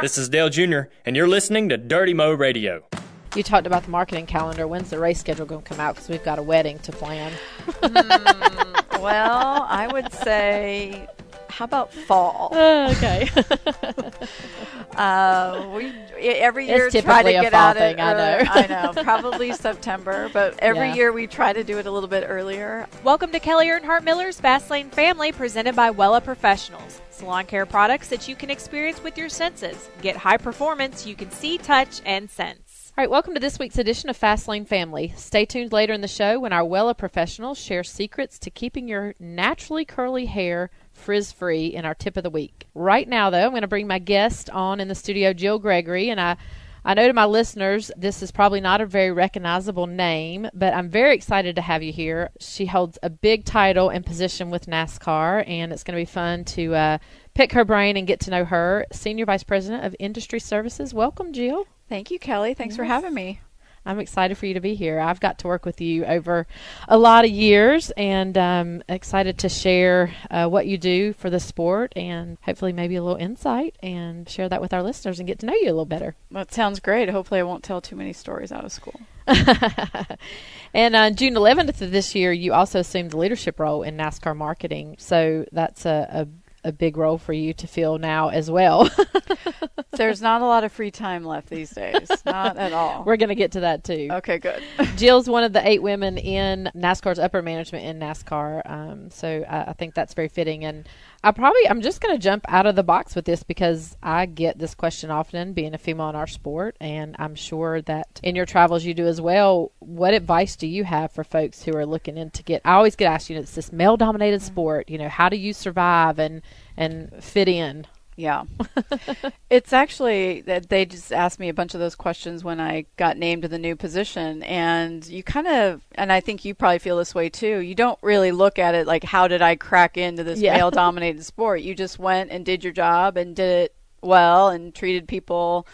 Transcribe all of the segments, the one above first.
This is Dale Jr., and you're listening to Dirty Mo Radio. You talked about the marketing calendar. When's the race schedule going to come out? Because we've got a wedding to plan. mm, well, I would say, how about fall? Uh, okay. uh, we every year it's try to get out thing, it. I know. I know. Probably September, but every Yeah. year we try to do it a little bit earlier. Welcome to Kelley Earnhardt Miller's Fastlane Family, presented by Wella Professionals. Salon care products that you can experience with your senses. Get high performance you can see, touch, and sense. All right, welcome to this week's edition of Fastlane Family. Stay tuned later in the show when our Wella professionals share secrets to keeping your naturally curly hair frizz free in our tip of the week. Right now, though, I'm going to bring my guest on in the studio, Jill Gregory, and I. I know to my listeners, this is probably not a very recognizable name, but I'm very excited to have you here. She holds a big title and position with NASCAR, and it's going to be fun to uh, pick her brain and get to know her. Senior Vice President of Industry Services. Welcome, Jill. Thank you, Kelley. Thanks for having me. I'm excited for you to be here. I've got to work with you over a lot of years and um, excited to share uh, what you do for the sport and hopefully maybe a little insight and share that with our listeners and get to know you a little better. That sounds great. Hopefully, I won't tell too many stories out of school. and on uh, June 11th of this year, you also assumed the leadership role in NASCAR marketing. So that's a, a a big role for you to fill now as well. There's not a lot of free time left these days. Not at all. We're going to get to that too. Okay, good. Jill's one of the eight women in NASCAR's upper management in NASCAR. Um, so I, I think that's very fitting. And I probably, I'm just going to jump out of the box with this because I get this question often being a female in our sport. And I'm sure that in your travels you do as well. What advice do you have for folks who are looking in to get, I always get asked, you know, it's this male dominated sport, you know, how do you survive and, and fit in? Yeah. it's actually that they just asked me a bunch of those questions when I got named to the new position. And you kind of, and I think you probably feel this way too, you don't really look at it like, how did I crack into this Yeah. male dominated sport? You just went and did your job and did it well and treated people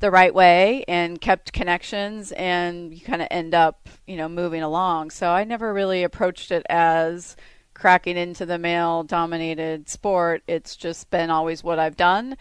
the right way and kept connections and you kind of end up, you know, moving along. So I never really approached it as cracking into the male dominated sport. It's just been always what I've done.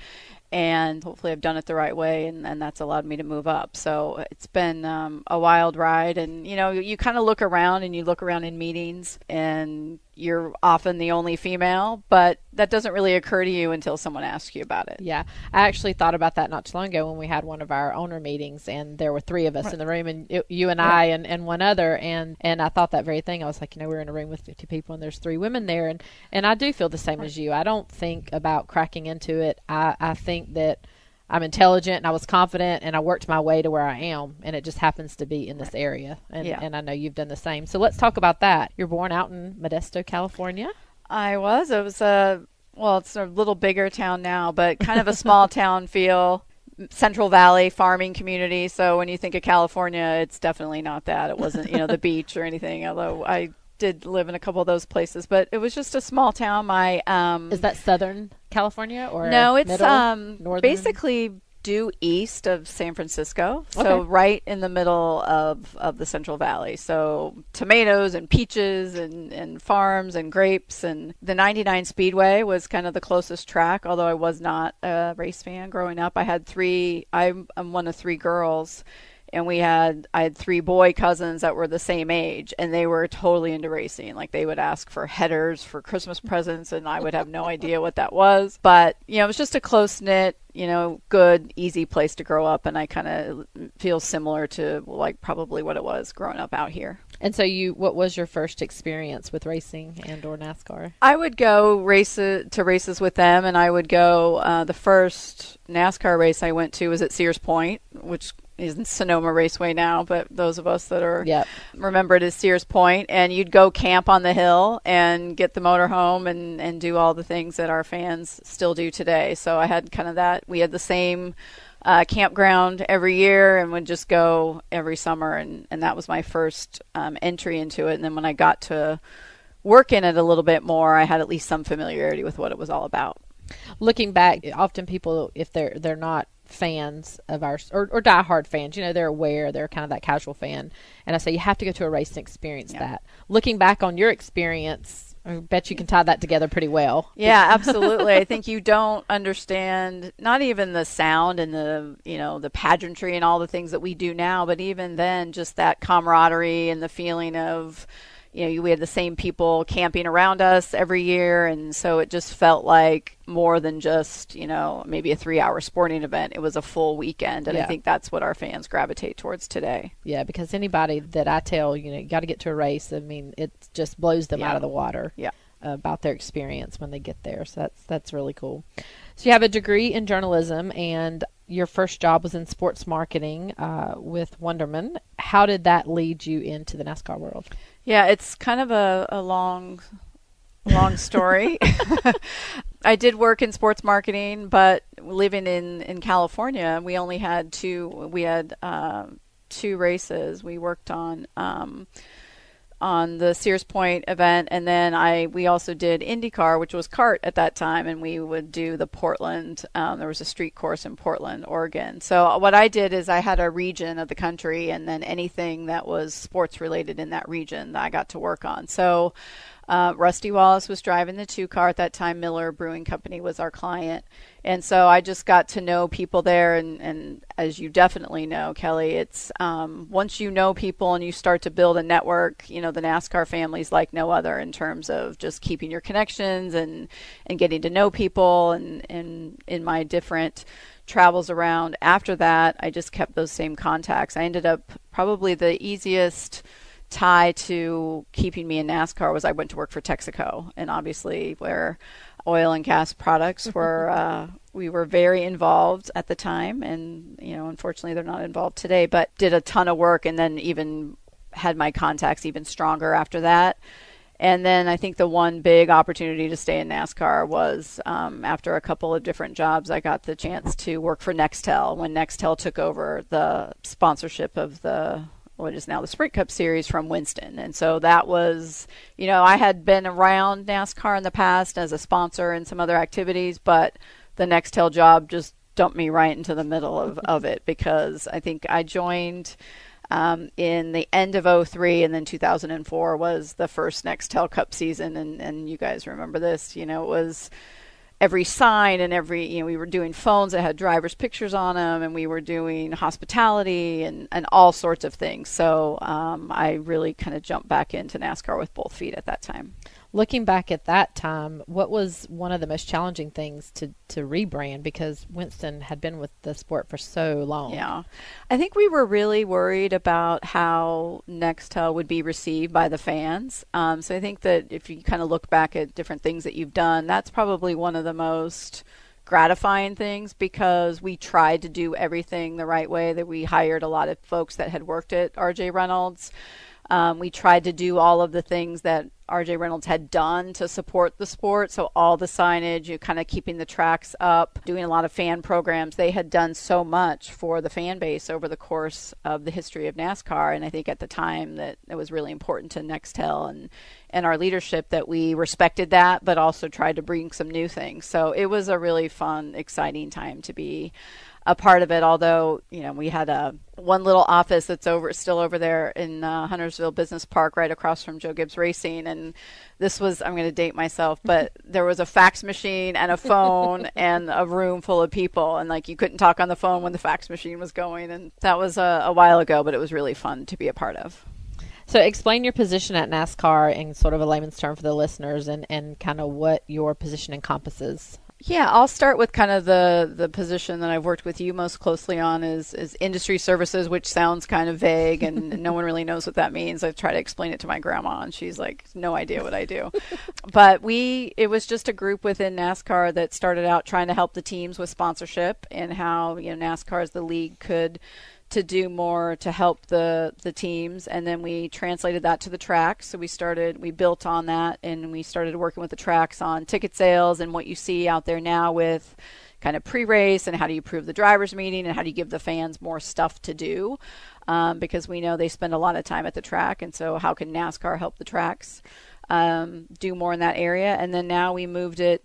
And hopefully, I've done it the right way, and, and that's allowed me to move up. So it's been um, a wild ride. And, you know, you, you kind of look around and you look around in meetings, and you're often the only female, but that doesn't really occur to you until someone asks you about it. Yeah, I actually thought about that not too long ago when we had one of our owner meetings, and there were three of us in the room, and it, you and I and, and one other, and and I thought that very thing. I was like, you know, we're in a room with fifty people, and there's three women there, and and I do feel the same as you. I don't think about cracking into it. I I think that. I'm intelligent and I was confident and I worked my way to where I am and it just happens to be in this area and Yeah. and I know you've done the same. So let's talk about that. You're born out in Modesto, California. I was. It was a well, it's a little bigger town now, but kind of a small town feel. Central Valley farming community. So when you think of California, it's definitely not that. It wasn't, you know, the beach or anything. Although I did live in a couple of those places, but it was just a small town. My um, Is that Southern California or no, it's middle, um basically due east of San Francisco, so Okay. right in the middle of, of the Central Valley. So tomatoes and peaches and, and farms and grapes and the 99 Speedway was kind of the closest track. Although I was not a race fan growing up, I had three. I'm, I'm one of three girls. And we had I had three boy cousins that were the same age, and they were totally into racing. Like they would ask for headers for Christmas presents, and I would have no idea what that was. But you know, it was just a close knit, you know, good, easy place to grow up, and I kind of feel similar to like probably what it was growing up out here. And so you, what was your first experience with racing and or NASCAR? I would go race to races with them, and I would go. Uh, the first NASCAR race I went to was at Sears Point, which is in Sonoma Raceway now. But those of us that are Yep. remember it as Sears Point, and you'd go camp on the hill and get the motorhome and and do all the things that our fans still do today. So I had kind of that. We had the same. Uh, campground every year and would just go every summer and, and that was my first um, entry into it and then when I got to work in it a little bit more, I had at least some familiarity with what it was all about. Looking back, often people, if they're they're not fans of our or, or diehard fans, you know, they're aware, they're kind of that casual fan, and I say you have to go to a race and experience Yeah. that. Looking back on your experience. I bet you can tie that together pretty well. Yeah, absolutely. I think you don't understand not even the sound and the you know the pageantry and all the things that we do now, but even then, just that camaraderie and the feeling of you know we had the same people camping around us every year, and so it just felt like more than just you know maybe a three-hour sporting event. It was a full weekend, and Yeah. I think that's what our fans gravitate towards today. Yeah, because anybody that I tell, you know, you got to get to a race. I mean, it just blows them Yeah. out of the water. Yeah. About their experience when they get there, so that's that's really cool. So you have a degree in journalism, and your first job was in sports marketing uh, with Wunderman. How did that lead you into the NASCAR world? Yeah, it's kind of a, a long, long story. I did work in sports marketing, but living in, in California, we only had two. We had um two races. We worked on um, on the Sears Point event, and then I we also did IndyCar, which was CART at that time, and we would do the Portland. Um, there was a street course in Portland, Oregon. So what I did is I had a region of the country, and then anything that was sports related in that region that I got to work on. So. Uh, Rusty Wallace was driving the two car at that time. Miller Brewing Company was our client. And so I just got to know people there. And, and as you definitely know, Kelley, it's um, once you know people and you start to build a network, you know, the NASCAR family's like no other in terms of just keeping your connections and, and getting to know people. And, and in my different travels around after that, I just kept those same contacts. I ended up probably the easiest tie to keeping me in NASCAR was I went to work for Texaco, and obviously where oil and gas products were, uh, we were very involved at the time, and you know, unfortunately, they're not involved today. But did a ton of work, and then even had my contacts even stronger after that. And then I think the one big opportunity to stay in NASCAR was um, after a couple of different jobs, I got the chance to work for Nextel when Nextel took over the sponsorship of the what is now the Sprint Cup Series from Winston. And so that was, you know, I had been around NASCAR in the past as a sponsor and some other activities, but the Nextel job just dumped me right into the middle of, of it because I think I joined um, in the end of 03 and then 2004 was the first Nextel Cup season. And, and you guys remember this, you know, it was every sign and every you know we were doing phones that had drivers pictures on them and we were doing hospitality and, and all sorts of things. So um, i really kind of jumped back into nascar with both feet at that time Looking back at that time, what was one of the most challenging things to, to rebrand? Because Winston had been with the sport for so long? yeah. I think we were really worried about how nextel would be received by the fans. Um, so i think that if you kind of look back at different things that you've done that's probably one of the most gratifying things because we tried to do everything the right way that we hired a lot of folks that had worked at rj reynolds um, we tried to do all of the things that RJ Reynolds had done to support the sport. So all the signage, you kind of keeping the tracks up, doing a lot of fan programs. They had done so much for the fan base over the course of the history of NASCAR, and I think at the time that it was really important to Nextel and and our leadership that we respected that, but also tried to bring some new things. So it was a really fun, exciting time to be a part of it. Although you know we had a one little office that's over still over there in uh, Huntersville Business Park, right across from Joe Gibbs Racing, and this was I'm going to date myself, but there was a fax machine and a phone and a room full of people, and like you couldn't talk on the phone when the fax machine was going, and that was a, a while ago, but it was really fun to be a part of. So explain your position at NASCAR in sort of a layman's term for the listeners and, and kind of what your position encompasses. Yeah, I'll start with kind of the the position that I've worked with you most closely on is is industry services, which sounds kind of vague and no one really knows what that means. I try to explain it to my grandma and she's like no idea what I do. but we it was just a group within NASCAR that started out trying to help the teams with sponsorship and how, you know, NASCAR as the league could to do more to help the the teams and then we translated that to the tracks so we started we built on that and we started working with the tracks on ticket sales and what you see out there now with kind of pre-race and how do you prove the drivers meeting and how do you give the fans more stuff to do um, because we know they spend a lot of time at the track and so how can nascar help the tracks um, do more in that area? And then now we moved it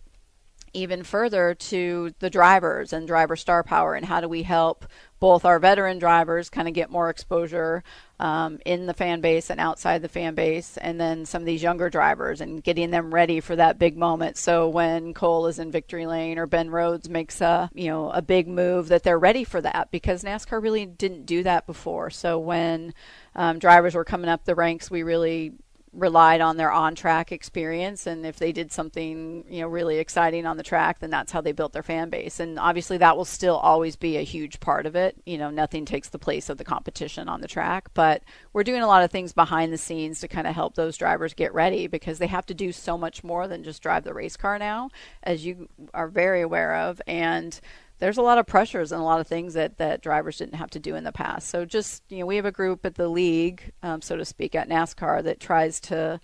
even further to the drivers and driver star power and how do we help both our veteran drivers kind of get more exposure um, in the fan base and outside the fan base, and then some of these younger drivers and getting them ready for that big moment. So when Cole is in victory lane or Ben Rhodes makes a you know a big move, that they're ready for that because NASCAR really didn't do that before. So when um, drivers were coming up the ranks, we really relied on their on track experience and if they did something you know really exciting on the track then that's how they built their fan base. And obviously that will still always be a huge part of it. You know nothing takes the place of the competition on the track. But we're doing a lot of things behind the scenes to kind of help those drivers get ready because they have to do so much more than just drive the race car now as you are very aware of. And there's a lot of pressures and a lot of things that, that drivers didn't have to do in the past. So just you know, we have a group at the league, um, so to speak, at NASCAR that tries to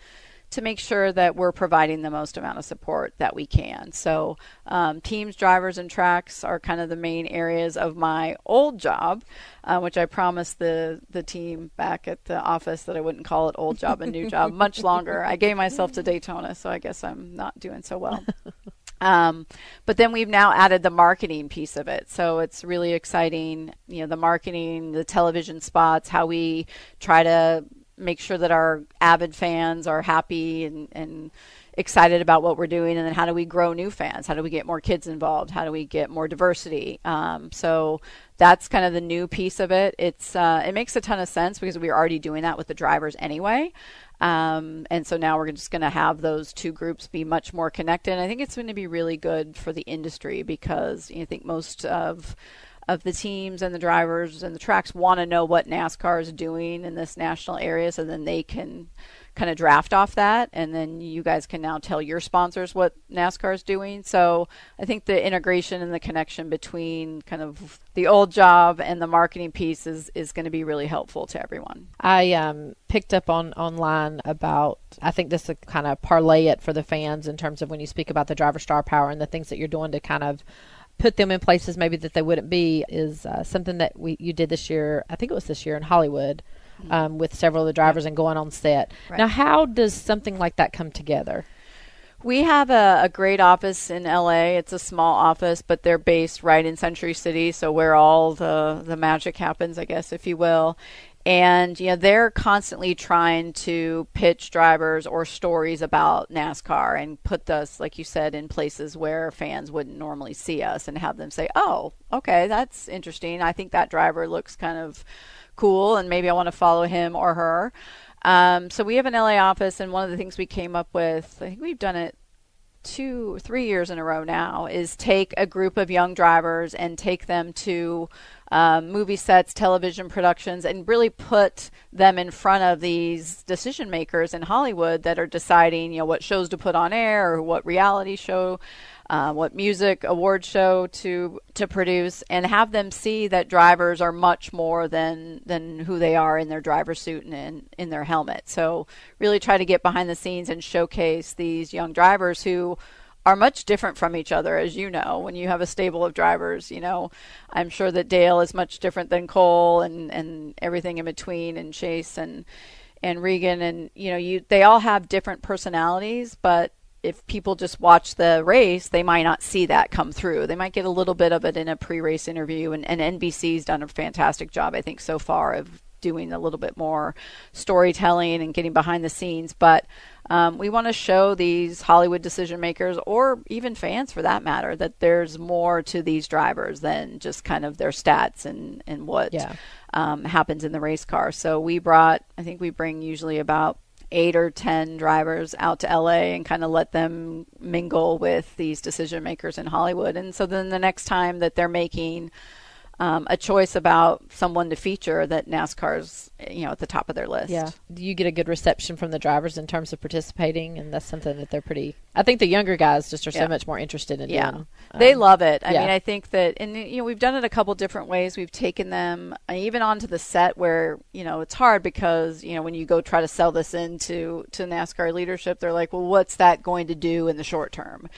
to make sure that we're providing the most amount of support that we can. So um, teams, drivers, and tracks are kind of the main areas of my old job, uh, which I promised the the team back at the office that I wouldn't call it old job and new job much longer. I gave myself to Daytona, so I guess I'm not doing so well. Um, but then we've now added the marketing piece of it. So it's really exciting, you know, the marketing, the television spots, how we try to make sure that our avid fans are happy and, and excited about what we're doing. And then how do we grow new fans? How do we get more kids involved? How do we get more diversity? Um, so that's kind of the new piece of it. It's uh, it makes a ton of sense because we are already doing that with the drivers anyway. Um, and so now we're just going to have those two groups be much more connected. And I think it's going to be really good for the industry because you know, I think most of of the teams and the drivers and the tracks want to know what NASCAR is doing in this national area, so then they can kind of draft off that, and then you guys can now tell your sponsors what NASCAR is doing. So I think the integration and the connection between kind of the old job and the marketing piece is, is going to be really helpful to everyone. I um, picked up on online about, I think this is kind of parlay it for the fans in terms of when you speak about the driver star power and the things that you're doing to kind of put them in places maybe that they wouldn't be is uh, something that we you did this year. I think it was this year in Hollywood um, with several of the drivers and going on set. Right. Now, how does something like that come together? We have a, a great office in LA. It's a small office, but they're based right in Century City, so where all the, the magic happens, I guess, if you will. And you know they're constantly trying to pitch drivers or stories about NASCAR and put us, like you said, in places where fans wouldn't normally see us, and have them say, "Oh, okay, that's interesting. I think that driver looks kind of cool and maybe I want to follow him or her. Um, so we have an LA office, and one of the things we came up with, I think we've done it two, three years in a row now, is take a group of young drivers and take them to um, movie sets, television productions, and really put them in front of these decision makers in Hollywood that are deciding, you know, what shows to put on air or what reality show uh, what music award show to to produce, and have them see that drivers are much more than than who they are in their driver suit and in, in their helmet. So really try to get behind the scenes and showcase these young drivers who are much different from each other, as you know. When you have a stable of drivers, you know, I'm sure that Dale is much different than Cole and and everything in between, and Chase and and Regan, and you know, you they all have different personalities, but if people just watch the race, they might not see that come through. They might get a little bit of it in a pre-race interview, and, and NBC's done a fantastic job, I think, so far of doing a little bit more storytelling and getting behind the scenes. But um, we want to show these Hollywood decision makers, or even fans for that matter, that there's more to these drivers than just kind of their stats and and what Yeah. um, happens in the race car. So we brought, I think we bring usually about eight or ten drivers out to LA and kind of let them mingle with these decision makers in Hollywood. And so then the next time that they're making um, a choice about someone to feature, that NASCAR's you know at the top of their list. Yeah. Do you get a good reception from the drivers in terms of participating? And that's something that they're pretty. I think the younger guys just are so Yeah. much more interested in Yeah, doing. they um, love it. I yeah. mean, I think that, and you know, we've done it a couple different ways. We've taken them uh, even onto the set where you know it's hard because you know when you go try to sell this into to NASCAR leadership, they're like, well, what's that going to do in the short term?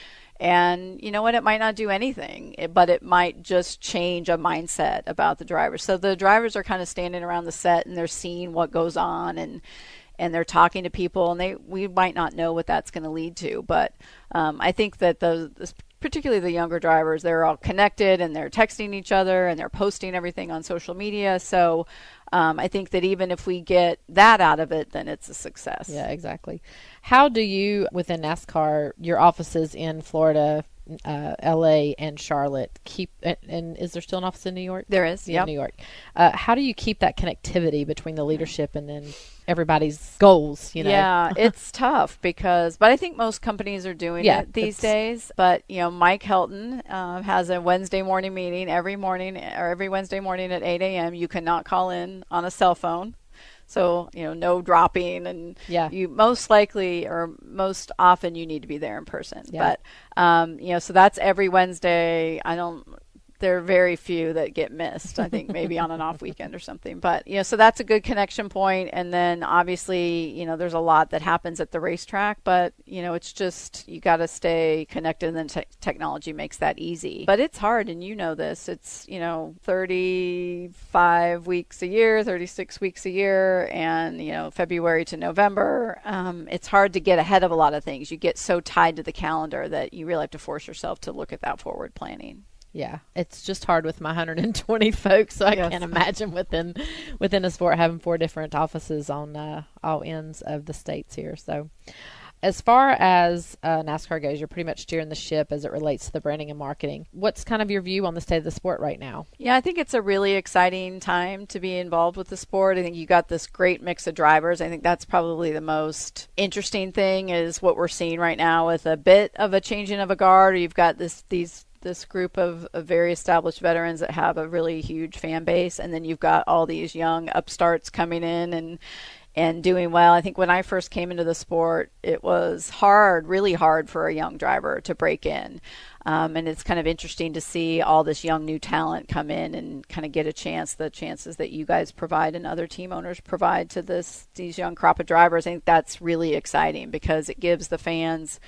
And you know what? It might not do anything, but it might just change a mindset about the drivers. So the drivers are kind of standing around the set and they're seeing what goes on and and they're talking to people and they we might not know what that's going to lead to but um, i think that the particularly the younger drivers, they're all connected and they're texting each other and they're posting everything on social media. So um, I think that even if we get that out of it, then it's a success. Yeah, exactly. How do you, within NASCAR, your offices in Florida, uh, L.A. and Charlotte keep and, and, is there still an office in New York? There is, yeah, New York. Uh, how do you keep that connectivity between the leadership and then everybody's goals? You know, yeah, it's tough because, but I think most companies are doing yeah, it these days. But you know, Mike Helton uh, has a Wednesday morning meeting every morning or every Wednesday morning at 8 a.m. You cannot call in on a cell phone. So, you know, no dropping and yeah. you most likely or most often you need to be there in person. Yeah. But um, you know, so that's every Wednesday. I don't there are very few that get missed. I think maybe on an off weekend or something. But you know, so that's a good connection point. And then obviously, you know, there's a lot that happens at the racetrack, but you know, it's just you got to stay connected, and then te- technology makes that easy. But it's hard, and you know this. It's you know, 35 weeks a year, 36 weeks a year, and you know, February to November. Um, it's hard to get ahead of a lot of things. You get so tied to the calendar that you really have to force yourself to look at that forward planning. Yeah, it's just hard with my 120 folks, so I yes. can't imagine within within a sport having four different offices on uh, all ends of the states here. So, as far as uh, NASCAR goes, you're pretty much steering the ship as it relates to the branding and marketing. What's kind of your view on the state of the sport right now? Yeah, I think it's a really exciting time to be involved with the sport. I think you got this great mix of drivers. I think that's probably the most interesting thing is what we're seeing right now with a bit of a changing of a guard. You've got this these this group of, of, very established veterans that have a really huge fan base, and then you've got all these young upstarts coming in and and doing well. I think when I first came into the sport, it was hard, really hard for a young driver to break in. Um, and it's kind of interesting to see all this young new talent come in and kind of get a chance, the chances that you guys provide and other team owners provide to this these young crop of drivers. I think that's really exciting because it gives the fans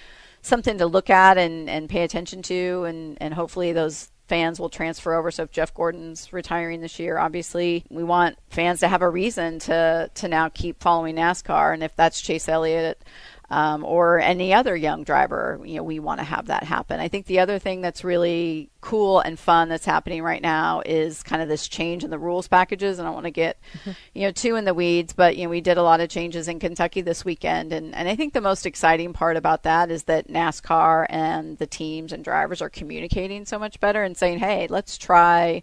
something to look at and, and pay attention to, and, and hopefully those fans will transfer over. So if Jeff Gordon's retiring this year, obviously we want fans to have a reason to to now keep following NASCAR, and if that's Chase Elliott um, or any other young driver, you know, we want to have that happen. I think the other thing that's really cool and fun that's happening right now is kind of this change in the rules packages. And I don't want to get, mm-hmm. you know, too in the weeds, but you know, we did a lot of changes in Kentucky this weekend, and and I think the most exciting part about that is that NASCAR and the teams and drivers are communicating so much better and saying, hey, let's try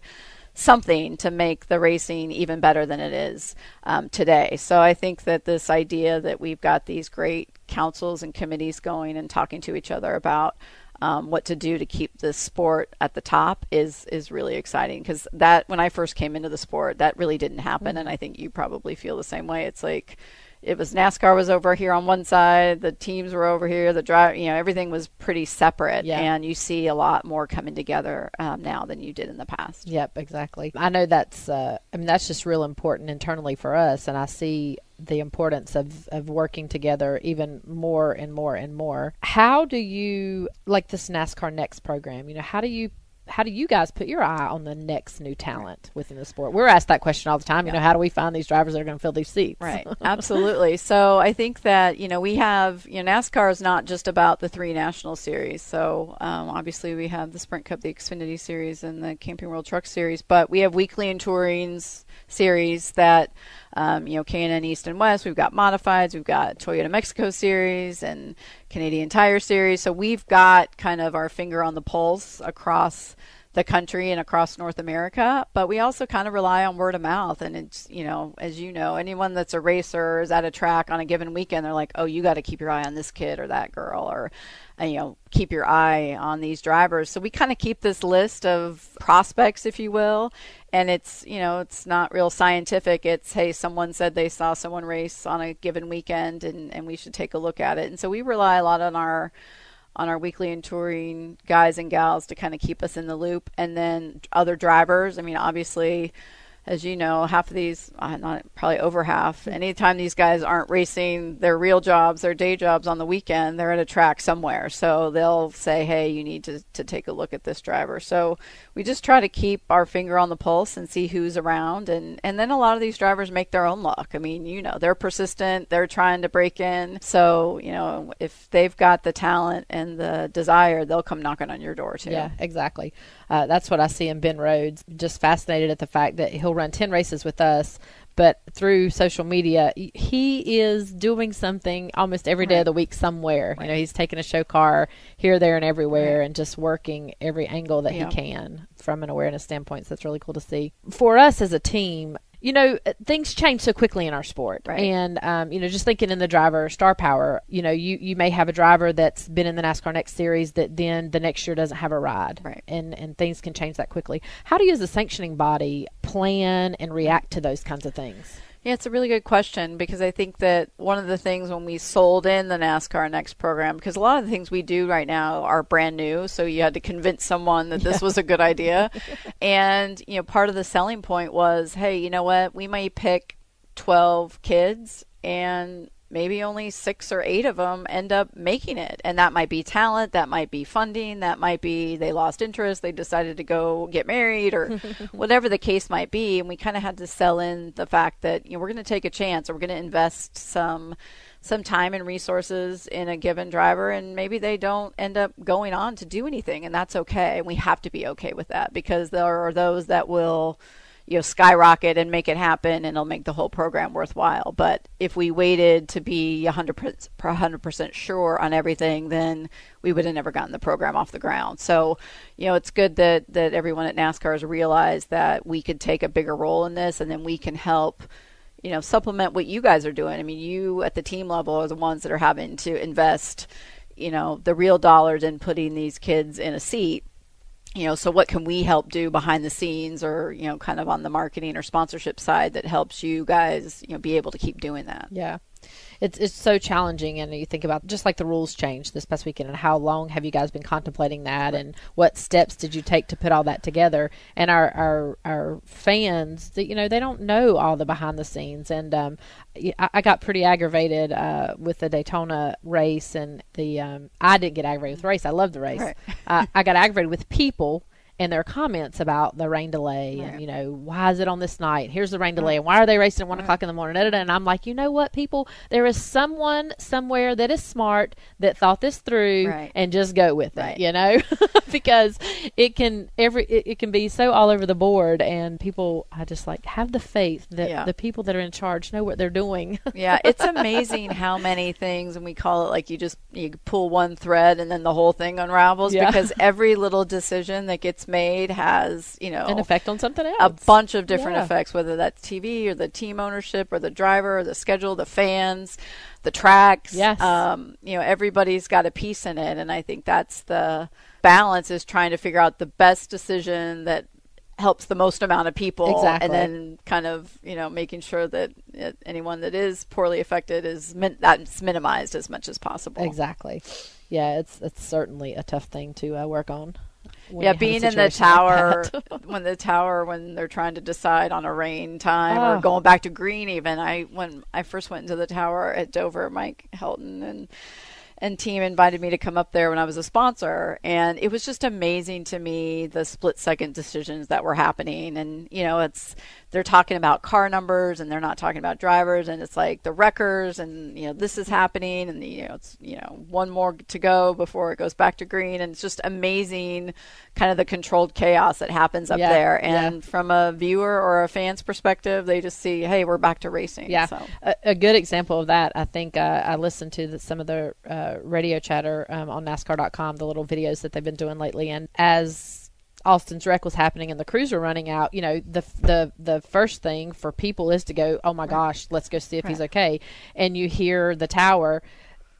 something to make the racing even better than it is um, today. So I think that this idea that we've got these great councils and committees going and talking to each other about um, what to do to keep the sport at the top is is really exciting because that when I first came into the sport that really didn't happen mm-hmm. and I think you probably feel the same way. It's like it was NASCAR was over here on one side, the teams were over here, the drive, you know, everything was pretty separate, yeah. and you see a lot more coming together um, now than you did in the past. Yep, exactly. I know that's, uh, I mean, that's just real important internally for us, and I see the importance of, of working together even more and more and more. How do you like this NASCAR Next program? You know, how do you how do you guys put your eye on the next new talent within the sport? We're asked that question all the time. You know, how do we find these drivers that are going to fill these seats? Right. Absolutely. So I think that you know we have you know NASCAR is not just about the three national series. So um, obviously we have the Sprint Cup, the Xfinity Series, and the Camping World Truck Series, but we have weekly and tourings series that um, you know K&N East and West. We've got modifieds. We've got Toyota Mexico Series and Canadian Tire Series. So we've got kind of our finger on the pulse across the country and across North America, but we also kind of rely on word of mouth. And it's, you know, as you know, anyone that's a racer is at a track on a given weekend, they're like, oh, you got to keep your eye on this kid or that girl, or, uh, you know, keep your eye on these drivers. So we kind of keep this list of prospects, if you will. And it's, you know, it's not real scientific. It's, hey, someone said they saw someone race on a given weekend and, and we should take a look at it. And so we rely a lot on our on our weekly and touring guys and gals to kind of keep us in the loop. And then other drivers, I mean, obviously, as you know, half of these, uh, not probably over half, anytime these guys aren't racing their real jobs, their day jobs on the weekend, they're at a track somewhere. So they'll say, hey, you need to, to take a look at this driver. So we just try to keep our finger on the pulse and see who's around. And, and then a lot of these drivers make their own luck. I mean, you know, they're persistent, they're trying to break in. So, you know, if they've got the talent and the desire, they'll come knocking on your door too. Yeah, exactly. Uh, that's what I see in Ben Rhodes. Just fascinated at the fact that he'll run 10 races with us, but through social media, he is doing something almost every day Right. of the week somewhere. Right. You know, he's taking a show car here, there, and everywhere Right. and just working every angle that Yeah. he can from an awareness standpoint. So that's really cool to see. For us as a team, you know, uh, things change so quickly in our sport. Right. And, um, you know, just thinking in the driver star power, you know, you, you may have a driver that's been in the NASCAR Next Series that then the next year doesn't have a ride. Right. And, and things can change that quickly. How do you, as a sanctioning body, plan and react to those kinds of things? Yeah, it's a really good question because I think that one of the things when we sold in the NASCAR Next program, because a lot of the things we do right now are brand new, so you had to convince someone that this was a good idea. and, you know, part of the selling point was, hey, you know what? We may pick 12 kids and maybe only six or eight of them end up making it. And that might be talent, that might be funding, that might be they lost interest, they decided to go get married, or whatever the case might be. And we kind of had to sell in the fact that you know we're going to take a chance, or we're going to invest some some time and resources in a given driver and maybe they don't end up going on to do anything and that's okay and we have to be okay with that because there are those that will you know skyrocket and make it happen and it'll make the whole program worthwhile. But if we waited to be 100% 100% sure on everything then we would have never gotten the program off the ground. So you know it's good that that everyone at NASCAR has realized that we could take a bigger role in this and then we can help you know supplement what you guys are doing. I mean you at the team level are the ones that are having to invest you know the real dollars in putting these kids in a seat you know so what can we help do behind the scenes or you know kind of on the marketing or sponsorship side that helps you guys you know be able to keep doing that Yeah. It's it's so challenging and you think about just like the rules changed this past weekend and how long have you guys been contemplating that and what steps did you take to put all that together? And our our, our fans that you know they don't know all the behind the scenes and um I, I got pretty aggravated uh with the Daytona race and the um I didn't get aggravated with the race I love the race. Right. uh, I got aggravated with people and their comments about the rain delay Right. and you know why is it on this night? Here's the rain delay. And why are they racing at one o'clock in the morning? And i'm like you know what people? There is someone somewhere that is smart that thought this through Right. and just go with it you know? Because it can every it, it can be so all over the board and people i just like have the faith that Yeah. the people that are in charge know what they're doing. Yeah it's amazing how many things and we call it like you just you pull one thread and then the whole thing unravels Yeah. because every little decision that gets made has you know an effect on something else a bunch of different Yeah. effects, whether that's TV or the team ownership or the driver or the schedule, the fans, the tracks. Yes. Um, you know, everybody's got a piece in it. And I think that's the balance is trying to figure out the best decision that helps the most amount of people. Exactly. And then kind of, you know, making sure that uh, anyone that is poorly affected is min- that's minimized as much as possible. exactly yeah it's it's certainly a tough thing to uh, work on yeah, you have a being in the situation like tower when the tower when they're trying to decide on a rain time Oh. or ah. going back to green. Even I when I first went into the tower at Dover, Mike Helton and and team invited me to come up there when I was a sponsor, and it was just amazing to me the split second decisions that were happening. And you know, it's they're talking about car numbers and they're not talking about drivers, and it's like the wreckers, and you know this is happening, and you know it's you know one more to go before it goes back to green, and it's just amazing, kind of the controlled chaos that happens up Yeah, there. yeah. And from a viewer or a fan's perspective, they just see, hey, we're back to racing. Yeah, So. a, a good example of that. I think uh, I listened to the, some of the uh, radio chatter um, on NASCAR.com, the little videos that they've been doing lately, and as Austin's wreck was happening and the crews were running out, you know, the the the first thing for people is to go, oh my gosh, let's go see if he's okay, and you hear the tower.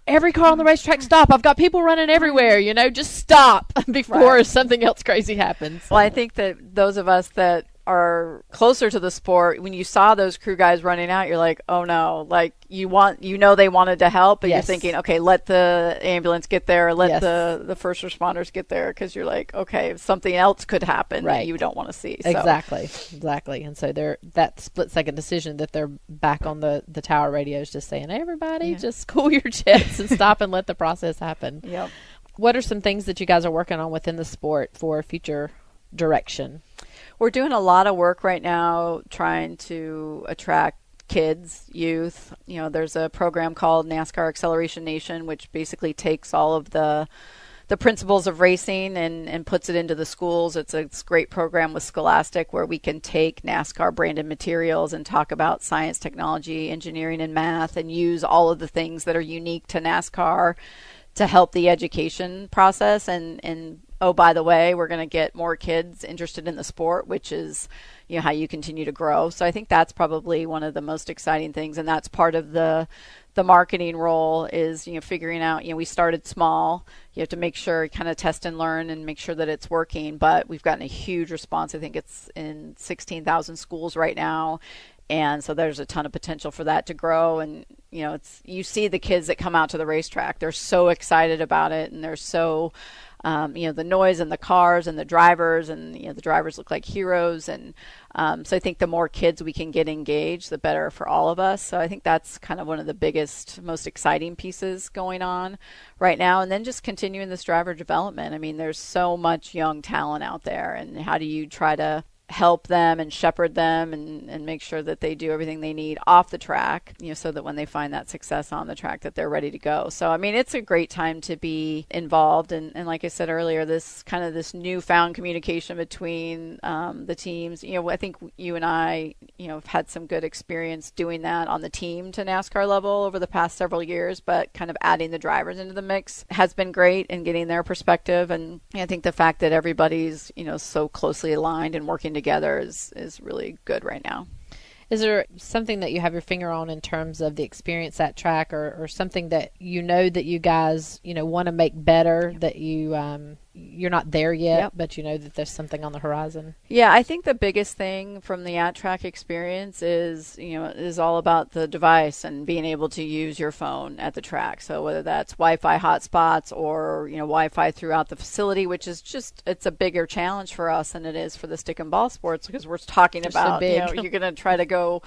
Every car on the racetrack, stop! I've got people running everywhere. You know, just stop before Right. something else crazy happens. Well, I think that those of us that are closer to the sport, when you saw those crew guys running out, you're like, oh no, like you want, you know, they wanted to help, but Yes. you're thinking, okay, let the ambulance get there, let Yes. the the first responders get there, because you're like, okay, something else could happen Right. that you don't want to see. So, Exactly, exactly. And so they're that split second decision that they're back on the the tower radios, just saying, hey, "Everybody, Yeah. just cool your jets and stop and let the process happen." Yep. What are some things that you guys are working on within the sport for future direction? We're doing a lot of work right now trying to attract kids, youth. You know, there's a program called NASCAR Acceleration Nation, which basically takes all of the the principles of racing and, and puts it into the schools. It's a, it's great program with Scholastic where we can take NASCAR branded materials and talk about science, technology, engineering, and math and use all of the things that are unique to NASCAR to help the education process and and oh by the way we're going to get more kids interested in the sport which is you know how you continue to grow. So i think that's probably one of the most exciting things and that's part of the the marketing role is you know figuring out you know we started small. You have to make sure kind of test and learn and make sure that it's working but we've gotten a huge response. I think it's in 16,000 schools right now and so there's a ton of potential for that to grow. And you know it's you see the kids that come out to the racetrack. They're so excited about it and they're so um, you know the noise and the cars and the drivers and you know the drivers look like heroes. And um, so I think the more kids we can get engaged the better for all of us. So I think that's kind of one of the biggest most exciting pieces going on right now. And then just continuing this driver development. I mean there's so much young talent out there. And how do you try to help them and shepherd them and, and make sure that they do everything they need off the track, you know, so that when they find that success on the track that they're ready to go. So I mean it's a great time to be involved and, and like I said earlier, this kind of this newfound communication between um, the teams. You know, I think you and I, you know, have had some good experience doing that on the team to NASCAR level over the past several years, but kind of adding the drivers into the mix has been great and getting their perspective and I think the fact that everybody's, you know, so closely aligned and working together is is really good right now. Is there something that you have your finger on in terms of the experience at track, or, or something that you know that you guys you know want to make better that you um, you're not there yet, Yep. but you know that there's something on the horizon? Yeah, I think the biggest thing from the at track experience is, you know, is all about the device and being able to use your phone at the track. So whether that's Wi-Fi hotspots or, you know, Wi-Fi throughout the facility, which is just it's a bigger challenge for us than it is for the stick and ball sports because we're talking They're so about, you know you're going to try to go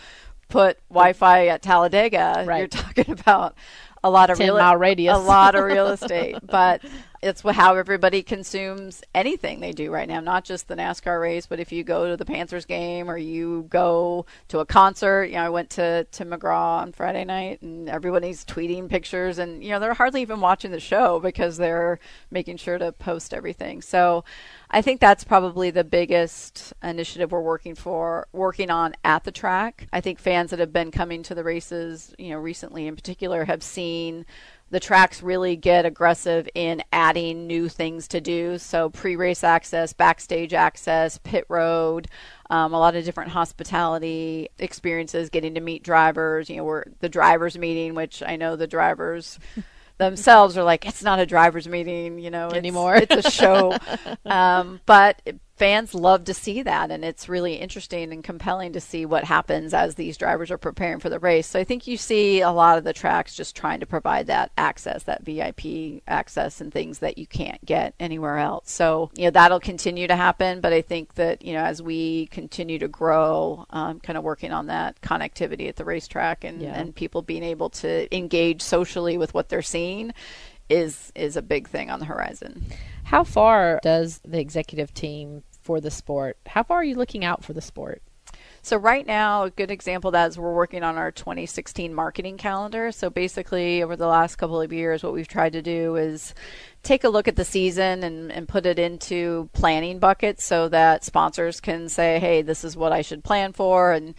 put Wi-Fi at Talladega. Right. You're talking about a lot of 10 real mile radius. a lot of real estate, but it's how everybody consumes anything they do right now, not just the NASCAR race, but if you go to the Panthers game or you go to a concert, you know, I went to, to McGraw on Friday night and everybody's tweeting pictures and, you know, they're hardly even watching the show because they're making sure to post everything. So I think that's probably the biggest initiative we're working for, working on at the track. I think fans that have been coming to the races, you know, recently in particular have seen the tracks really get aggressive in adding new things to do. So pre-race access, backstage access, pit road, um, a lot of different hospitality experiences, getting to meet drivers. You know, we're the drivers meeting, which I know the drivers themselves are like, it's not a drivers meeting, you know, it's- Anymore. It's a show, um, but fans love to see that, and it's really interesting and compelling to see what happens as these drivers are preparing for the race. So I think you see a lot of the tracks just trying to provide that access, that VIP access, and things that you can't get anywhere else. So you know that'll continue to happen, but I think that you know as we continue to grow, um, kind of working on that connectivity at the racetrack and, Yeah. and people being able to engage socially with what they're seeing is is a big thing on the horizon. How far does the executive team for the sport? How far are you looking out for the sport? So right now, a good example of that is we're working on our 2016 marketing calendar. So basically, over the last couple of years, what we've tried to do is take a look at the season and, and put it into planning buckets so that sponsors can say, hey, this is what I should plan for. And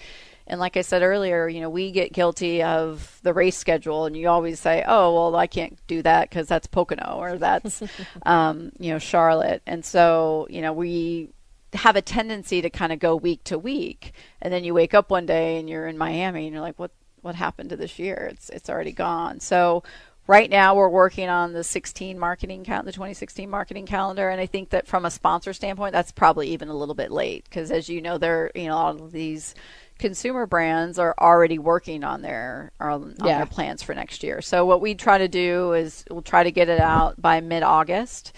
and like I said earlier, you know, we get guilty of the race schedule, and you always say, "Oh, well, I can't do that because that's Pocono or that's, um, you know, Charlotte." And so, you know, we have a tendency to kind of go week to week, and then you wake up one day and you're in Miami, and you're like, "What? What happened to this year? It's it's already gone." So right now we're working on the 16 marketing count, the 2016 marketing calendar, and I think that from a sponsor standpoint, that's probably even a little bit late because, as you know, there you know all of these consumer brands are already working on their um, on, on Yeah. their plans for next year. So what we try to do is we'll try to get it out by mid August.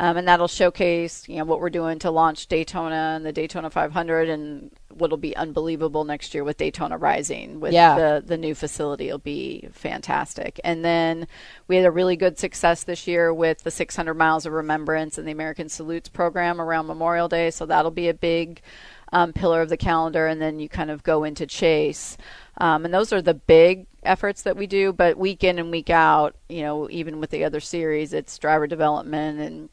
Um, and that'll showcase, you know, what we're doing to launch Daytona and the Daytona 500, and what'll be unbelievable next year with Daytona Rising. With Yeah. the the new facility, it'll be fantastic. And then we had a really good success this year with the 600 Miles of Remembrance and the American Salutes program around Memorial Day. So that'll be a big um, pillar of the calendar. And then you kind of go into Chase. Um, and those are the big efforts that we do. But week in and week out, you know, even with the other series, it's driver development and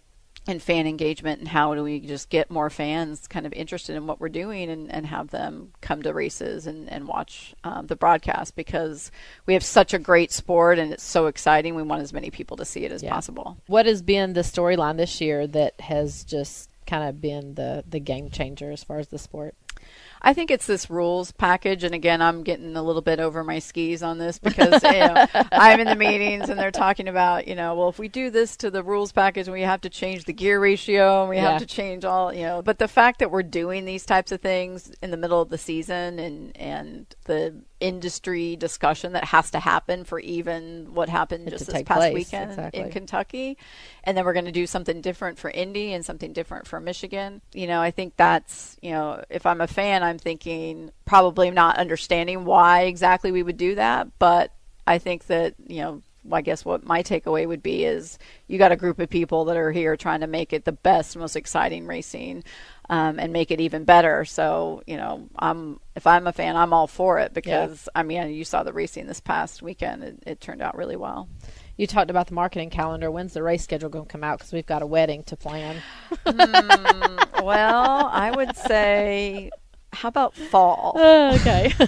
and fan engagement and how do we just get more fans kind of interested in what we're doing and, and have them come to races and, and watch um, the broadcast because we have such a great sport and it's so exciting. We want as many people to see it as Yeah. possible. What has been the storyline this year that has just kind of been the the game changer as far as the sport? I think it's this rules package, and again, I'm getting a little bit over my skis on this because you know, I'm in the meetings and they're talking about, you know, well, if we do this to the rules package, we have to change the gear ratio, and we Yeah. have to change all, you know. But the fact that we're doing these types of things in the middle of the season and and the industry discussion that has to happen for even what happened It just this past place, weekend exactly. in Kentucky, and then we're going to do something different for Indy and something different for Michigan. You know, I think that's you know, if I'm a fan, I'm thinking probably not understanding why exactly we would do that, but I think that you know. I guess what my takeaway would be is you got a group of people that are here trying to make it the best, most exciting racing, um, and make it even better. So you know, I'm if I'm a fan, I'm all for it because I mean, you saw the racing this past weekend; it, it turned out really well. You talked about the marketing calendar. When's the race schedule going to come out? Because we've got a wedding to plan. Well, I would say, how about fall? okay.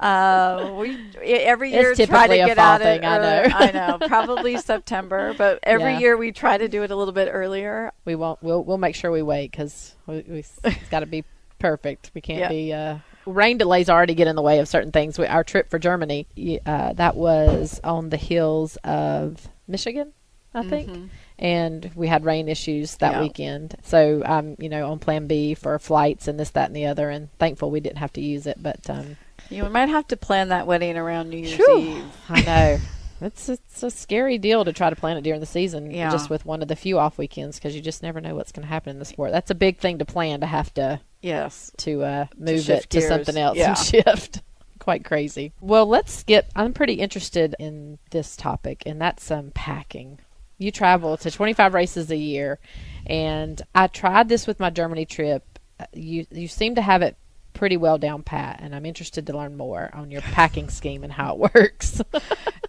Uh, we every It's year try to get fall out thing, it. I know. I know, probably September, but every Yeah. year we try to do it a little bit earlier. we won't. We'll we'll make sure we wait because we, we it's got to be perfect. We can't be. Uh, rain delays already get in the way of certain things. We, our trip for Germany, uh, that was on the hills of Michigan, I think, and we had rain issues that Yeah. weekend. So I'm, you know, on Plan B for flights and this, that, and the other. And thankful we didn't have to use it. But um, You might have to plan that wedding around New Year's Phew. Eve. I know. It's it's a scary deal to try to plan it during the season, Yeah. just with one of the few off weekends, because you just never know what's going to happen in the sport. That's a big thing to plan to have to Yes. to uh, move shift it to something else Yeah. and shift. Quite crazy. Well, let's skip. I'm pretty interested in this topic, and that's um, packing. You travel to 25 races a year, and I tried this with my Germany trip. You you seem to have it pretty well down pat, and I'm interested to learn more on your packing scheme and how it works.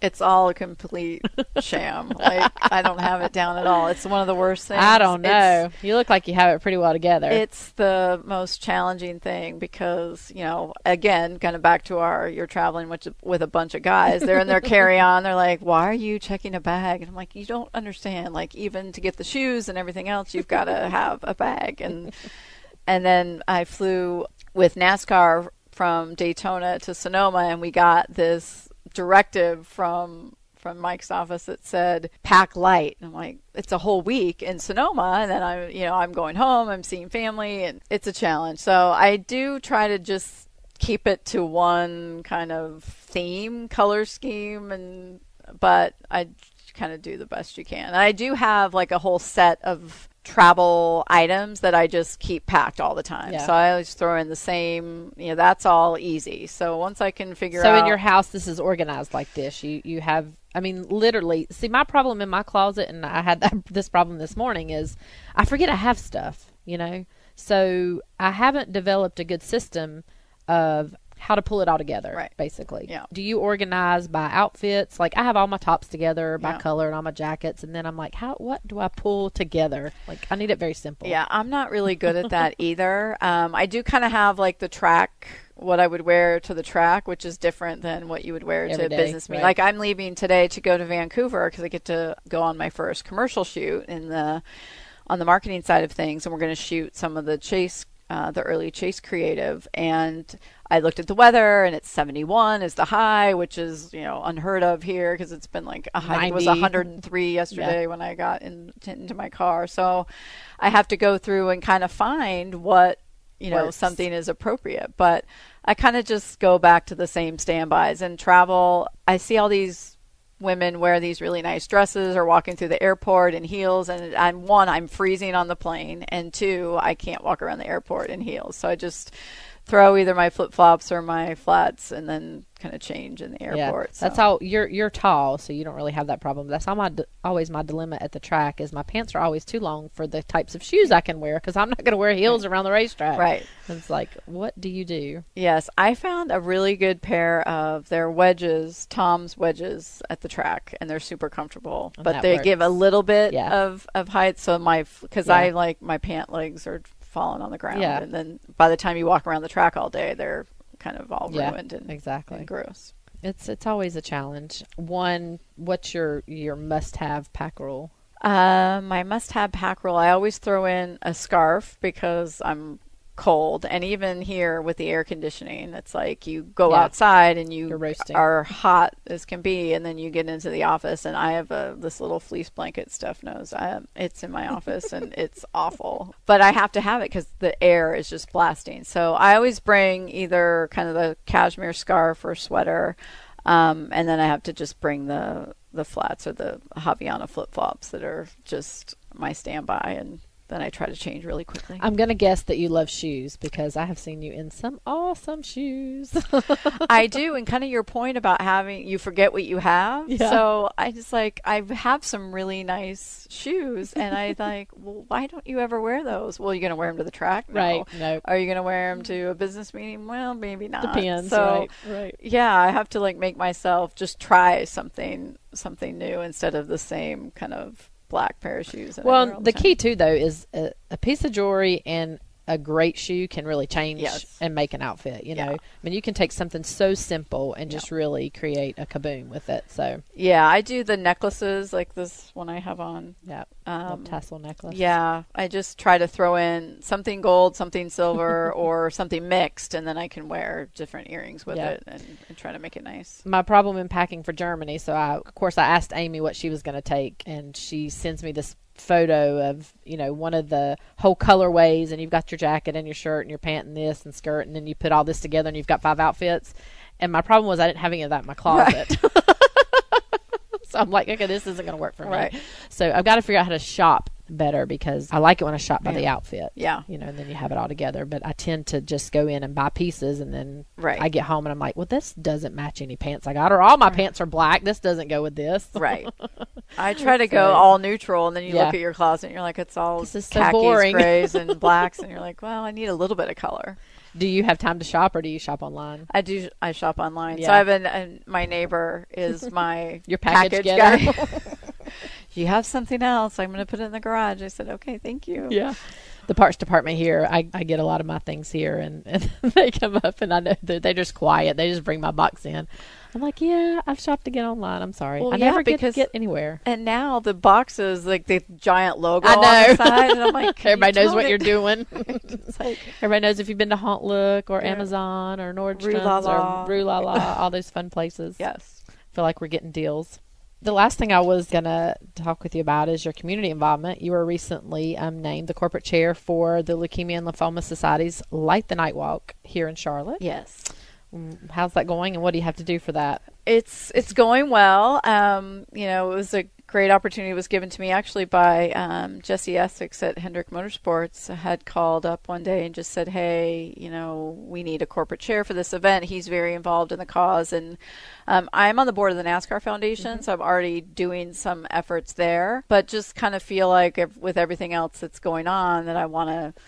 It's all a complete sham. Like I don't have it down at all. It's one of the worst things. I don't It's- know. you look like you have it pretty well together. It's the most challenging thing because, you know, again, kind of back to our you're traveling with, with a bunch of guys. They're in their carry on. They're like, why are you checking a bag? And I'm like, you don't understand. Like, even to get the shoes and everything else, you've got to have a bag. And, and then I flew with NASCAR from Daytona to Sonoma and we got this directive from from Mike's office that said pack light. And I'm like, it's a whole week in Sonoma, and then I'm, you know, I'm going home. I'm seeing family, and it's a challenge. So I do try to just keep it to one kind of theme, color scheme, and but I kind of do the best you can. And I do have like a whole set of travel items that I just keep packed all the time. Yeah. So I always throw in the same, you know, that's all easy. So once I can figure so out in your house, this is organized like this. You you have. I mean, literally. See, my problem in my closet, and I had that, this problem this morning, is I forget I have stuff. You know, so I haven't developed a good system of how to pull it all together. Right. Basically. Yeah. Do you organize by outfits? Like I have all my tops together by Yeah. color and all my jackets, and then I'm like, how? What do I pull together? Like I need it very simple. Yeah, I'm not really good at that either. Um, I do kind of have like the track, what I would wear to the track, which is different than what you would wear Every to day, business meeting. right. Like I'm leaving today to go to Vancouver because I get to go on my first commercial shoot in the on the marketing side of things, and we're going to shoot some of the chase uh, the early chase creative and I looked at the weather and it's 71 is the high, which is, you know, unheard of here because it's been like a high, it was 103 yesterday when I got in, into my car. So I have to go through and kind of find what, you know, Works. something is appropriate. But I kind of just go back to the same standbys and travel. I see all these women wear these really nice dresses or walking through the airport in heels and I'm one I'm freezing on the plane and two I can't walk around the airport in heels so I just throw either my flip-flops or my flats and then kind of change in the airport Yeah, that's how you're you're tall, so you don't really have that problem. That's all my always my dilemma at the track is my pants are always too long for the types of shoes I can wear because I'm not going to wear heels around the racetrack. Right. It's like, what do you do? Yes, I found a really good pair of their wedges, Tom's wedges at the track, and they're super comfortable. And but that they give a little bit Yeah. of of height, so my because Yeah. I like my pant legs are falling on the ground, Yeah. and then by the time you walk around the track all day, they're kind of all Yeah, ruined and, exactly. and gross. It's it's always a challenge. One, what's your your must have pack rule? Uh, my must-have pack rule. I always throw in a scarf because I'm cold, and even here with the air conditioning, it's like you go Yeah. outside and you You're hot as can be, and then you get into the office, and I have a this little fleece blanket. stuff knows I, it's in my office, and it's awful, but I have to have it because the air is just blasting. So I always bring either kind of the cashmere scarf or sweater. Um, and then I have to just bring the the flats or the Havaiana flip flops that are just my standby, and then I try to change really quickly. I'm gonna guess that you love shoes because I have seen you in some awesome shoes. I do, and kind of your point about having you forget what you have. Yeah. So I just like I have some really nice shoes, and I like, well, why don't you ever wear those? Well, you're gonna wear them to the track, No. Right, no. Are you gonna wear them to a business meeting? Well, maybe not. Depends. So right, right. yeah, I have to like make myself just try something something new instead of the same kind of black pair of shoes. that I wear Well, the key too, though, is a, a piece of jewelry and a great shoe can really change Yes. and make an outfit. You know, Yeah. I mean, you can take something so simple and just really create a kaboom with it. So, Yeah, I do the necklaces like this one I have on. yeah, Um, tassel necklace. Yeah, I just try to throw in something gold, something silver, or something mixed, and then I can wear different earrings with Yeah. it and, and try to make it nice. my problem in packing for Germany. So I, of course, I asked Amy what she was going to take, and she sends me this photo of you know one of the whole colorways, and you've got your jacket and your shirt and your pant and this and skirt, and then you put all this together, and you've got five outfits. And my problem was I didn't have any of that in my closet. so I'm like, okay, this isn't going to work for me. Right. So I've got to figure out how to shop better because I like it when I shop by the outfit. Yeah. You know, and then you have it all together. But I tend to just go in and buy pieces, and then Right. I get home and I'm like, well, this doesn't match any pants I got, or all my pants are black. This doesn't go with this. Right. I try to go all neutral, and then you Yeah. look at your closet and you're like, it's all This is so khakis, boring. grays, and blacks, and you're like, well, I need a little bit of color. Do you have time to shop, or do you shop online? I do. I shop online, so I've been. And my neighbor is my Your package, guy. You have something else? I'm going to put it in the garage. I said, okay, thank you. yeah. The parts department here, I, I get a lot of my things here, and, and they come up, and I know they're, they're just quiet. They just bring my box in. I'm like, yeah, I've shopped again online. I'm sorry, Well, I yeah, never get because- get anywhere. And now the boxes, like the giant logo I on know. the side, and I'm like, Everybody knows what it?" you're doing. Like, Everybody knows if you've been to HauteLook or Yeah. Amazon or Nordstrom's Rue La La. or Rue La La, all those fun places. yes, feel like we're getting deals. The last thing I was going to talk with you about is your community involvement. You were recently um, named the corporate chair for the Leukemia and Lymphoma Society's Light the Night Walk here in Charlotte. yes. Mm, How's that going, and what do you have to do for that? It's it's going well. Um, you know, it was a great opportunity was given to me actually by um, Jesse Essex at Hendrick Motorsports. had called up one day and just said, "Hey, you know, we need a corporate chair for this event." He's very involved in the cause, and um, I'm on the board of the NASCAR Foundation, so I'm already doing some efforts there. But just kind of feel like if, with everything else that's going on, that I want to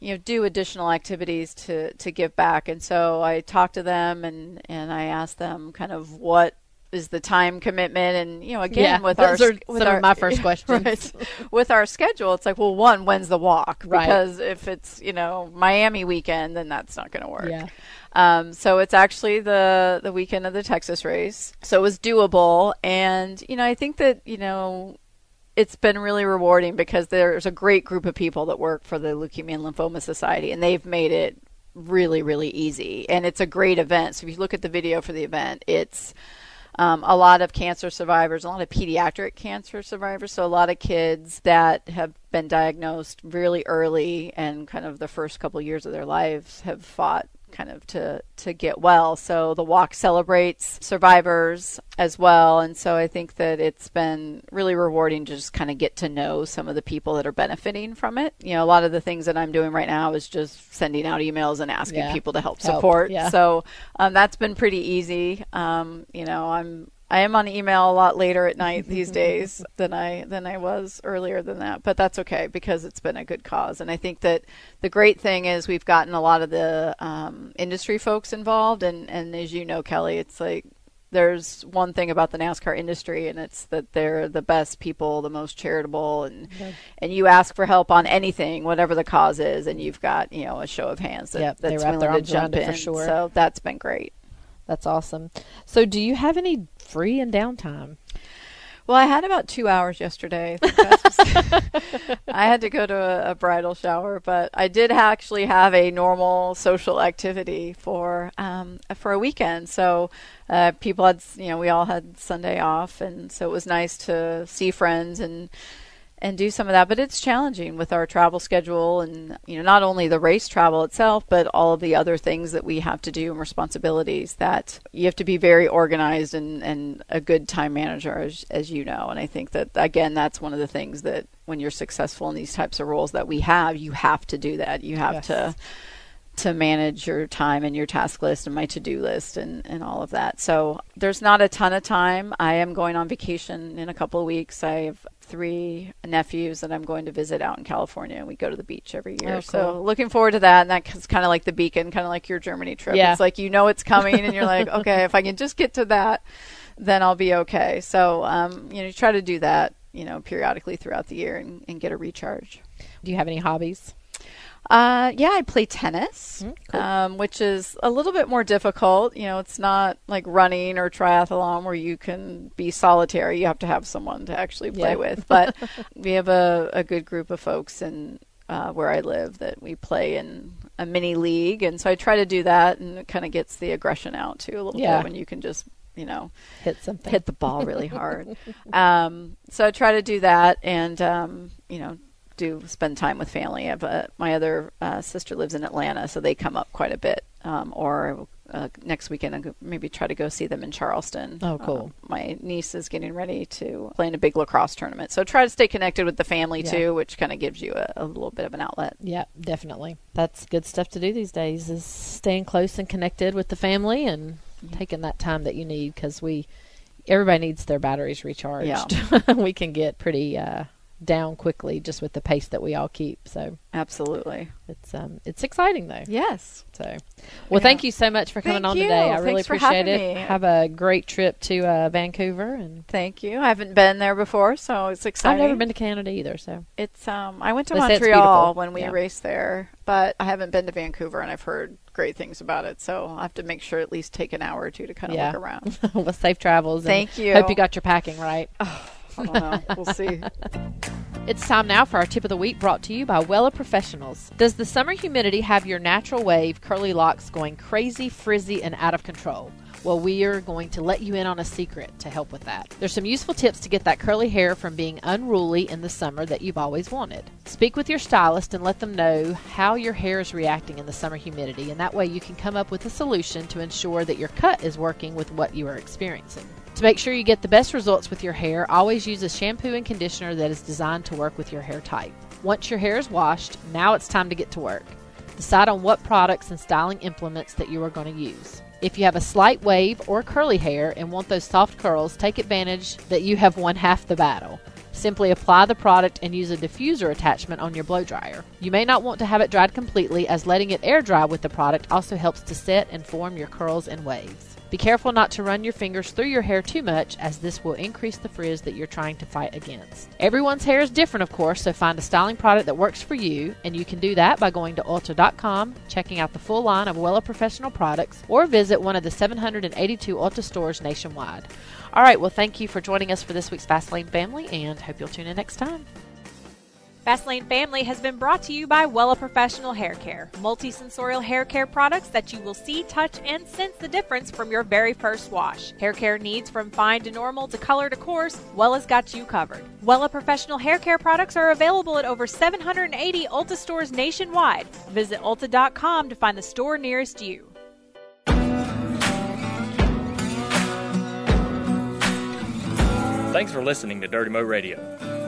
you know do additional activities to to give back and so i talked to them and and i asked them kind of what is the time commitment and you know again Yeah, with our with some our, of my first questions. right. with our schedule it's like well one when's the walk Right. because if it's you know miami weekend then that's not going to work Yeah. um, so it's actually the the weekend of the Texas race, so it was doable. And you know, I think that you know, it's been really rewarding because there's a great group of people that work for the Leukemia and Lymphoma Society, and they've made it really, really easy. And it's a great event. So if you look at the video for the event, it's um, a lot of cancer survivors, a lot of pediatric cancer survivors, so a lot of kids that have been diagnosed really early and kind of the first couple years of their lives have fought kind of to to get well. So the walk celebrates survivors as well, and so I think that it's been really rewarding to just kind of get to know some of the people that are benefiting from it. You know, a lot of the things that I'm doing right now is just sending out emails and asking Yeah. people to help, Help, support. yeah. So um, that's been pretty easy. Um, you know, I'm I am on email a lot later at night these days than I than I was earlier than that, but that's okay because it's been a good cause. And I think that the great thing is we've gotten a lot of the um, industry folks involved, and and as you know, Kelley, it's like there's one thing about the NASCAR industry, and it's that they're the best people, the most charitable, and and you ask for help on anything, whatever the cause is, and you've got you know a show of hands that, Yep, that's willing to jump in. sure. So that's been great. That's awesome. So, do you have any free and downtime? Well, I had about two hours yesterday. I had to go to a, a bridal shower, but I did actually have a normal social activity for um, for a weekend. So uh, people had, you know, we all had Sunday off, and so it was nice to see friends and and do some of that. But it's challenging with our travel schedule, and you know, not only the race travel itself, but all of the other things that we have to do and responsibilities that you have to be very organized and and a good time manager, as as you know. And I think that again, that's one of the things that when you're successful in these types of roles that we have, you have to do that. You have Yes. to to manage your time and your task list and my to-do list and, and all of that. So there's not a ton of time. I am going on vacation in a couple of weeks. I have three nephews that I'm going to visit out in California and we go to the beach every year. Oh, So looking forward to that. And that's kind of like the beacon, kind of like your Germany trip. Yeah. It's like, you know, it's coming and you're like, okay, if I can just get to that, then I'll be okay. So, um, you know, you try to do that, you know, periodically throughout the year and, and get a recharge. Do you have any hobbies? Uh, yeah, I play tennis, Mm, cool. um, which is a little bit more difficult. You know, it's not like running or triathlon where you can be solitary. You have to have someone to actually play Yeah. with. But we have a, a good group of folks in uh, where I live that we play in a mini league, and so I try to do that, and it kind of gets the aggression out too a little Yeah. bit when you can just you know Hit something. hit the ball really hard. um, so I try to do that, and um, you know, do spend time with family. I have uh, my other uh, sister lives in Atlanta, so they come up quite a bit. Um, or uh, next weekend, I'll maybe try to go see them in Charleston. Oh, cool. Um, my niece is getting ready to play in a big lacrosse tournament, so try to stay connected with the family Yeah. too, which kind of gives you a, a little bit of an outlet. Yeah, definitely. That's good stuff to do these days is staying close and connected with the family and taking that time that you need because we everybody needs their batteries recharged. Yeah. we can get pretty uh, down quickly just with the pace that we all keep. So Absolutely. it's um it's exciting though. Yes. So, well, Yeah. thank you so much for coming Thank on you. today. I really Thanks for appreciate it. me. Have a great trip to uh, Vancouver, and Thank you. I haven't been there before, so it's exciting. I've never been to Canada either. So, It's um I went to They Montreal when we Yeah. raced there, but I haven't been to Vancouver and I've heard great things about it. So I'll have to make sure at least take an hour or two to kind of Yeah. look around. well, safe travels. and Thank you. Hope you got your packing right. Don't know. We'll see. It's time now for our tip of the week brought to you by Wella Professionals. Does the summer humidity have your natural wave curly locks going crazy, frizzy, and out of control? Well, we are going to let you in on a secret to help with that. There's some useful tips to get that curly hair from being unruly in the summer that you've always wanted. Speak with your stylist and let them know how your hair is reacting in the summer humidity, and that way you can come up with a solution to ensure that your cut is working with what you are experiencing. To make sure you get the best results with your hair, always use a shampoo and conditioner that is designed to work with your hair type. Once your hair is washed, now it's time to get to work. Decide on what products and styling implements that you are going to use. If you have a slight wave or curly hair and want those soft curls, take advantage that you have won half the battle. Simply apply the product and use a diffuser attachment on your blow dryer. You may not want to have it dried completely, as letting it air dry with the product also helps to set and form your curls and waves. Be careful not to run your fingers through your hair too much, as this will increase the frizz that you're trying to fight against. Everyone's hair is different, of course, so find a styling product that works for you, and you can do that by going to Ulta.com, checking out the full line of Wella Professional products, or visit one of the 782 Ulta stores nationwide. All right, well, thank you for joining us for this week's Fastlane Family, and hope you'll tune in next time. Fastlane Family has been brought to you by Wella Professional Hair Care, multi-sensorial hair care products that you will see, touch, and sense the difference from your very first wash. Hair care needs from fine to normal to color to coarse, Wella's got you covered. Wella Professional Hair Care products are available at over 780 Ulta stores nationwide. Visit ulta.com to find the store nearest you. Thanks for listening to Dirty Mo Radio.